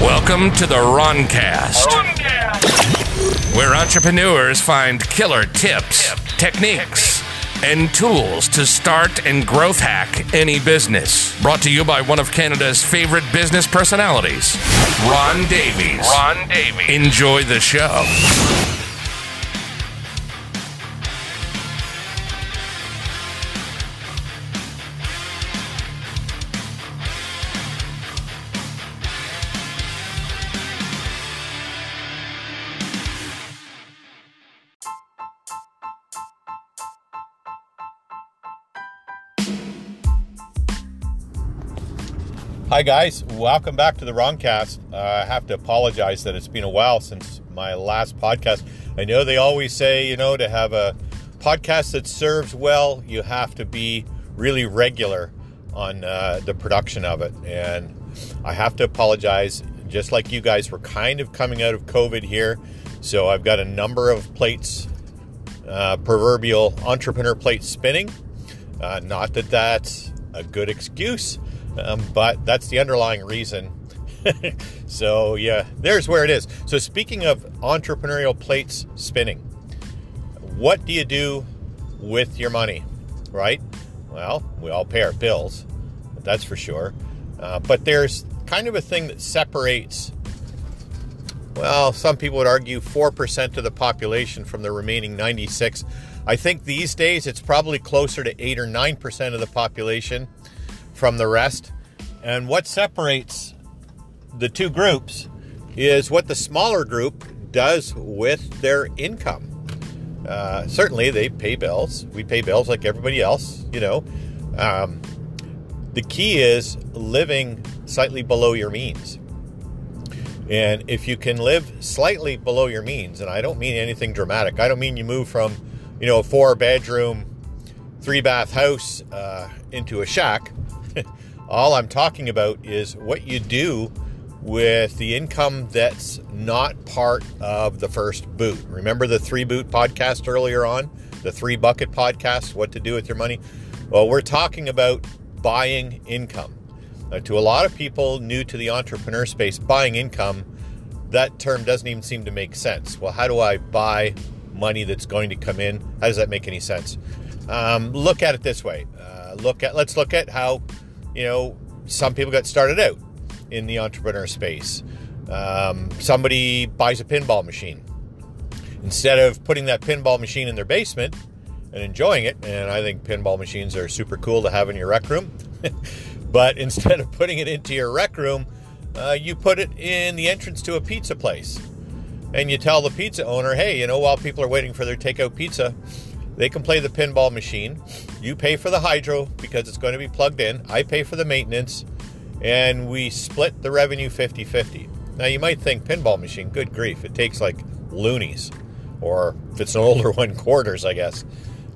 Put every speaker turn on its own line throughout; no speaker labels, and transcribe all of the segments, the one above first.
Welcome to the Roncast, where entrepreneurs find killer tips, techniques, and tools to start and growth hack any business. Brought to you by one of Canada's favorite business personalities, Ron Davies. Ron Davies. Enjoy the show.
Hi guys, welcome back to the Roncast. Uh, I have to apologize that it's been a while since my last podcast. I know they always say, you know, to have a podcast that serves well, you have to be really regular on uh, the production of it. And I have to apologize, just like you guys were kind of coming out of COVID here. So I've got a number of plates, uh, proverbial entrepreneur plates spinning. Uh, not that that's a good excuse um, but that's the underlying reason. so, yeah, there's where it is. So, speaking of entrepreneurial plates spinning, what do you do with your money, right? Well, we all pay our bills, that's for sure. Uh, but there's kind of a thing that separates, well, some people would argue 4% of the population from the remaining 96. I think these days it's probably closer to 8 or 9% of the population from the rest. And what separates the two groups is what the smaller group does with their income. Uh, certainly, they pay bills. We pay bills like everybody else, you know. Um, the key is living slightly below your means. And if you can live slightly below your means, and I don't mean anything dramatic, I don't mean you move from, you know, a four bedroom, three bath house uh, into a shack. All I'm talking about is what you do with the income that's not part of the first boot. Remember the three boot podcast earlier on? The three bucket podcast, what to do with your money? Well, we're talking about buying income. To a lot of people new to the entrepreneur space, buying income, that term doesn't even seem to make sense. Well, how do I buy money that's going to come in? How does that make any sense? Um, look at it this way. Uh, look at let's look at how you know, some people got started out in the entrepreneur space. Um, somebody buys a pinball machine. Instead of putting that pinball machine in their basement and enjoying it, and I think pinball machines are super cool to have in your rec room, but instead of putting it into your rec room, uh, you put it in the entrance to a pizza place. And you tell the pizza owner, hey, you know, while people are waiting for their takeout pizza, they can play the pinball machine. You pay for the hydro because it's going to be plugged in. I pay for the maintenance. And we split the revenue 50 50. Now, you might think pinball machine, good grief, it takes like loonies. Or if it's an older one, quarters, I guess.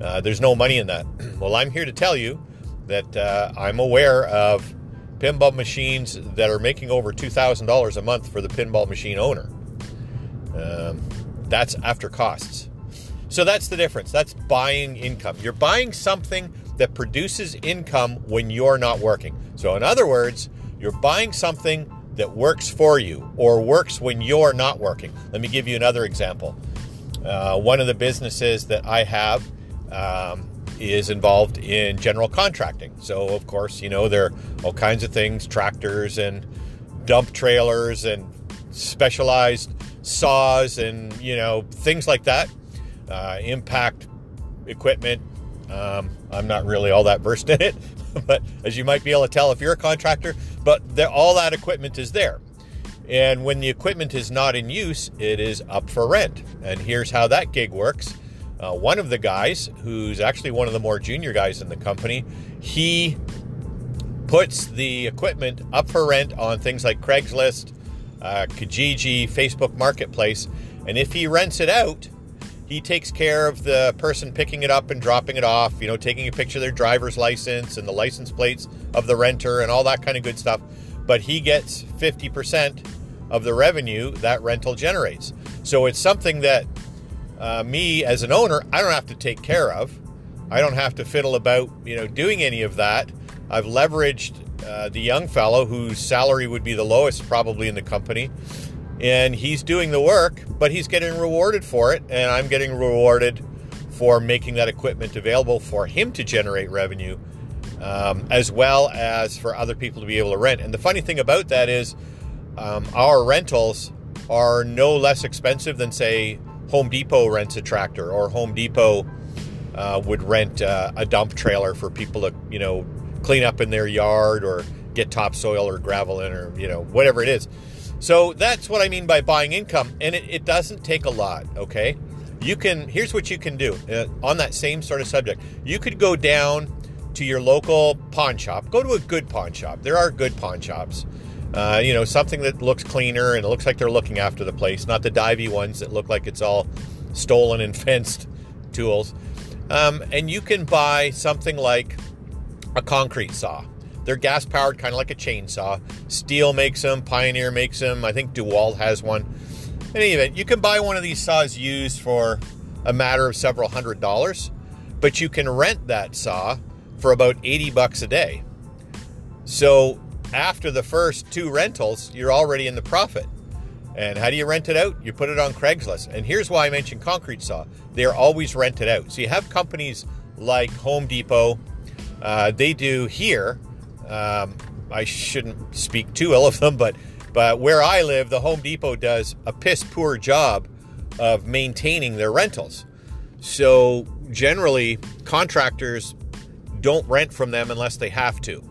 Uh, there's no money in that. well, I'm here to tell you that uh, I'm aware of pinball machines that are making over $2,000 a month for the pinball machine owner. Um, that's after costs. So that's the difference. That's buying income. You're buying something that produces income when you're not working. So, in other words, you're buying something that works for you or works when you're not working. Let me give you another example. Uh, one of the businesses that I have um, is involved in general contracting. So, of course, you know, there are all kinds of things tractors and dump trailers and specialized saws and, you know, things like that uh, impact equipment. Um, I'm not really all that versed in it, but as you might be able to tell if you're a contractor, but all that equipment is there. And when the equipment is not in use, it is up for rent. And here's how that gig works. Uh, one of the guys, who's actually one of the more junior guys in the company, he puts the equipment up for rent on things like Craigslist, uh, Kijiji, Facebook Marketplace. And if he rents it out, he takes care of the person picking it up and dropping it off, you know, taking a picture of their driver's license and the license plates of the renter and all that kind of good stuff. But he gets 50% of the revenue that rental generates. So it's something that uh, me as an owner, I don't have to take care of. I don't have to fiddle about, you know, doing any of that. I've leveraged uh, the young fellow whose salary would be the lowest probably in the company. And he's doing the work, but he's getting rewarded for it. And I'm getting rewarded for making that equipment available for him to generate revenue, um, as well as for other people to be able to rent. And the funny thing about that is, um, our rentals are no less expensive than, say, Home Depot rents a tractor or Home Depot uh, would rent uh, a dump trailer for people to, you know, clean up in their yard or get topsoil or gravel in or, you know, whatever it is. So that's what I mean by buying income. And it, it doesn't take a lot, okay? You can, here's what you can do uh, on that same sort of subject. You could go down to your local pawn shop, go to a good pawn shop. There are good pawn shops. Uh, you know, something that looks cleaner and it looks like they're looking after the place, not the divey ones that look like it's all stolen and fenced tools. Um, and you can buy something like a concrete saw. They're gas powered, kind of like a chainsaw. Stihl makes them, Pioneer makes them. I think DeWalt has one. In any event, you can buy one of these saws used for a matter of several hundred dollars, but you can rent that saw for about 80 bucks a day. So after the first two rentals, you're already in the profit. And how do you rent it out? You put it on Craigslist. And here's why I mentioned concrete saw. They're always rented out. So you have companies like Home Depot. Uh, they do here. Um, I shouldn't speak too ill of them, but but where I live, the Home Depot does a piss poor job of maintaining their rentals. So generally, contractors don't rent from them unless they have to,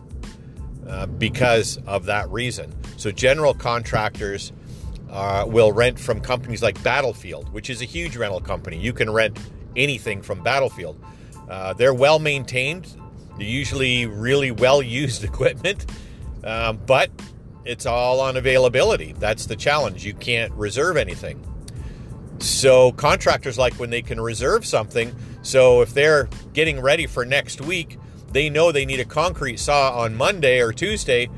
uh, because of that reason. So general contractors uh, will rent from companies like Battlefield, which is a huge rental company. You can rent anything from Battlefield. Uh, they're well maintained. They're usually really well used equipment, um, but it's all on availability. That's the challenge. You can't reserve anything. So contractors like when they can reserve something. So if they're getting ready for next week, they know they need a concrete saw on Monday or Tuesday.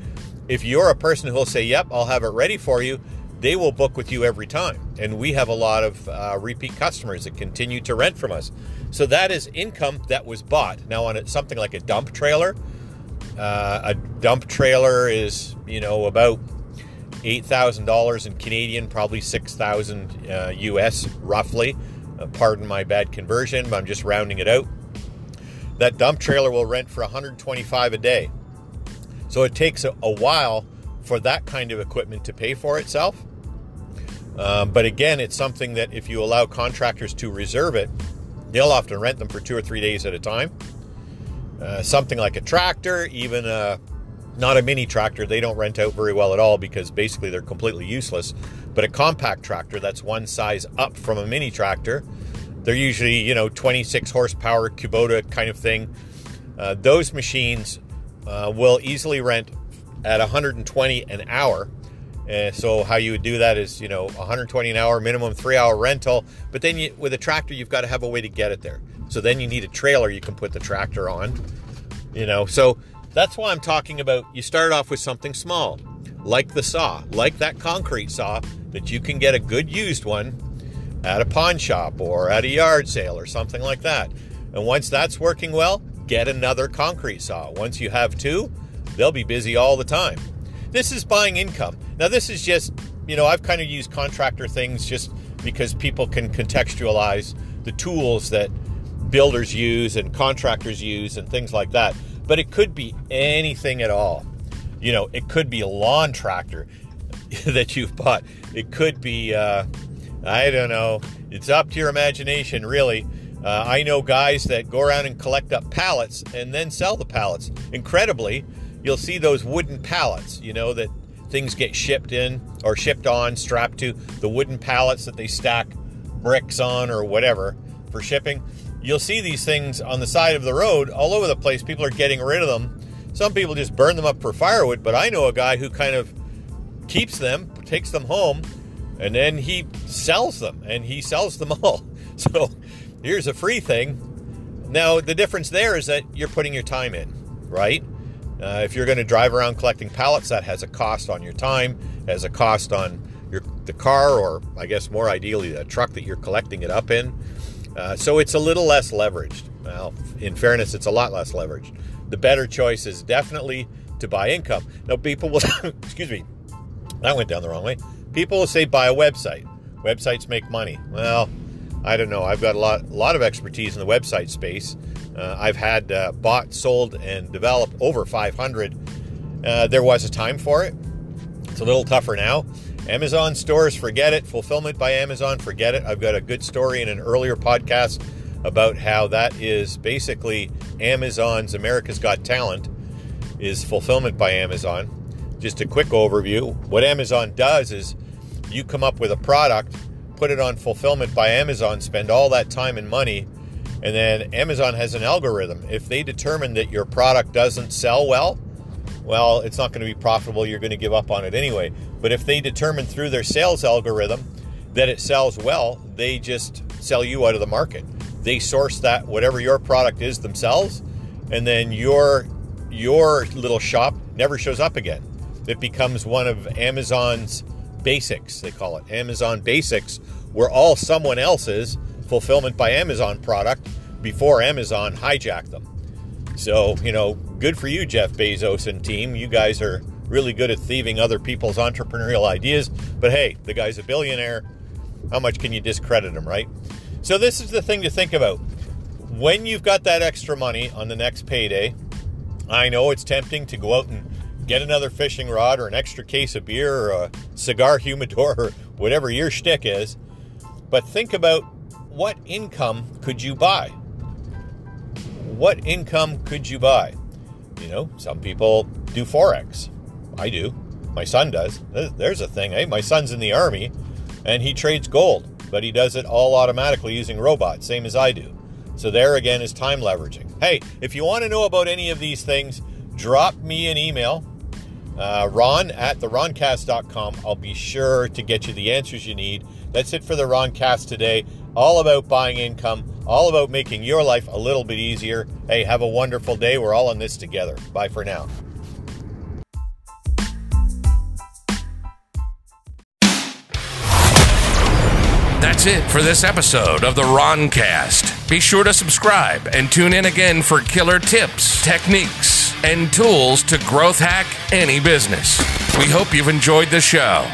If you're a person who'll say, "Yep, I'll have it ready for you," they will book with you every time. And we have a lot of uh, repeat customers that continue to rent from us. So that is income that was bought. Now, on something like a dump trailer, uh, a dump trailer is, you know, about $8,000 in Canadian, probably 6,000 uh, US roughly. Uh, pardon my bad conversion, but I'm just rounding it out. That dump trailer will rent for 125 a day. So it takes a, a while for that kind of equipment to pay for itself. Um, but again, it's something that if you allow contractors to reserve it, they'll often rent them for two or three days at a time. Uh, something like a tractor, even a not a mini tractor, they don't rent out very well at all because basically they're completely useless. But a compact tractor that's one size up from a mini tractor, they're usually you know 26 horsepower Kubota kind of thing. Uh, those machines uh, will easily rent at 120 an hour and so how you would do that is, you know, 120 an hour, minimum three hour rental. But then you, with a tractor, you've got to have a way to get it there. So then you need a trailer you can put the tractor on. You know, so that's why I'm talking about. You start off with something small, like the saw, like that concrete saw that you can get a good used one at a pawn shop or at a yard sale or something like that. And once that's working well, get another concrete saw. Once you have two, they'll be busy all the time. This is buying income. Now, this is just, you know, I've kind of used contractor things just because people can contextualize the tools that builders use and contractors use and things like that. But it could be anything at all. You know, it could be a lawn tractor that you've bought. It could be, uh, I don't know. It's up to your imagination, really. Uh, I know guys that go around and collect up pallets and then sell the pallets. Incredibly, you'll see those wooden pallets, you know, that things get shipped in or shipped on, strapped to the wooden pallets that they stack bricks on or whatever for shipping. You'll see these things on the side of the road all over the place. People are getting rid of them. Some people just burn them up for firewood, but I know a guy who kind of keeps them, takes them home, and then he sells them and he sells them all. So here's a free thing. Now, the difference there is that you're putting your time in, right? Uh, if you're going to drive around collecting pallets, that has a cost on your time, has a cost on your the car, or I guess more ideally the truck that you're collecting it up in. Uh, so it's a little less leveraged. Well, in fairness, it's a lot less leveraged. The better choice is definitely to buy income. Now, people will, excuse me, that went down the wrong way. People will say buy a website. Websites make money. Well, I don't know. I've got a lot, a lot of expertise in the website space. Uh, I've had uh, bought, sold, and developed over 500. Uh, there was a time for it. It's a little tougher now. Amazon stores, forget it. Fulfillment by Amazon, forget it. I've got a good story in an earlier podcast about how that is basically Amazon's America's Got Talent is fulfillment by Amazon. Just a quick overview. What Amazon does is you come up with a product, put it on fulfillment by Amazon, spend all that time and money, and then Amazon has an algorithm. If they determine that your product doesn't sell well, well, it's not going to be profitable. You're going to give up on it anyway. But if they determine through their sales algorithm that it sells well, they just sell you out of the market. They source that whatever your product is themselves, and then your your little shop never shows up again. It becomes one of Amazon's basics, they call it. Amazon basics, where all someone else's fulfillment by Amazon product before Amazon hijacked them. So, you know, good for you, Jeff Bezos and team. You guys are really good at thieving other people's entrepreneurial ideas. But hey, the guy's a billionaire. How much can you discredit him, right? So, this is the thing to think about. When you've got that extra money on the next payday, I know it's tempting to go out and get another fishing rod or an extra case of beer or a cigar humidor or whatever your shtick is. But think about what income could you buy? What income could you buy? You know, some people do Forex. I do. My son does. There's a thing, eh? My son's in the army and he trades gold, but he does it all automatically using robots, same as I do. So there again is time leveraging. Hey, if you want to know about any of these things, drop me an email, uh, ron at theroncast.com. I'll be sure to get you the answers you need. That's it for the Roncast today. All about buying income, all about making your life a little bit easier. Hey, have a wonderful day. We're all in this together. Bye for now.
That's it for this episode of the Roncast. Be sure to subscribe and tune in again for killer tips, techniques, and tools to growth hack any business. We hope you've enjoyed the show.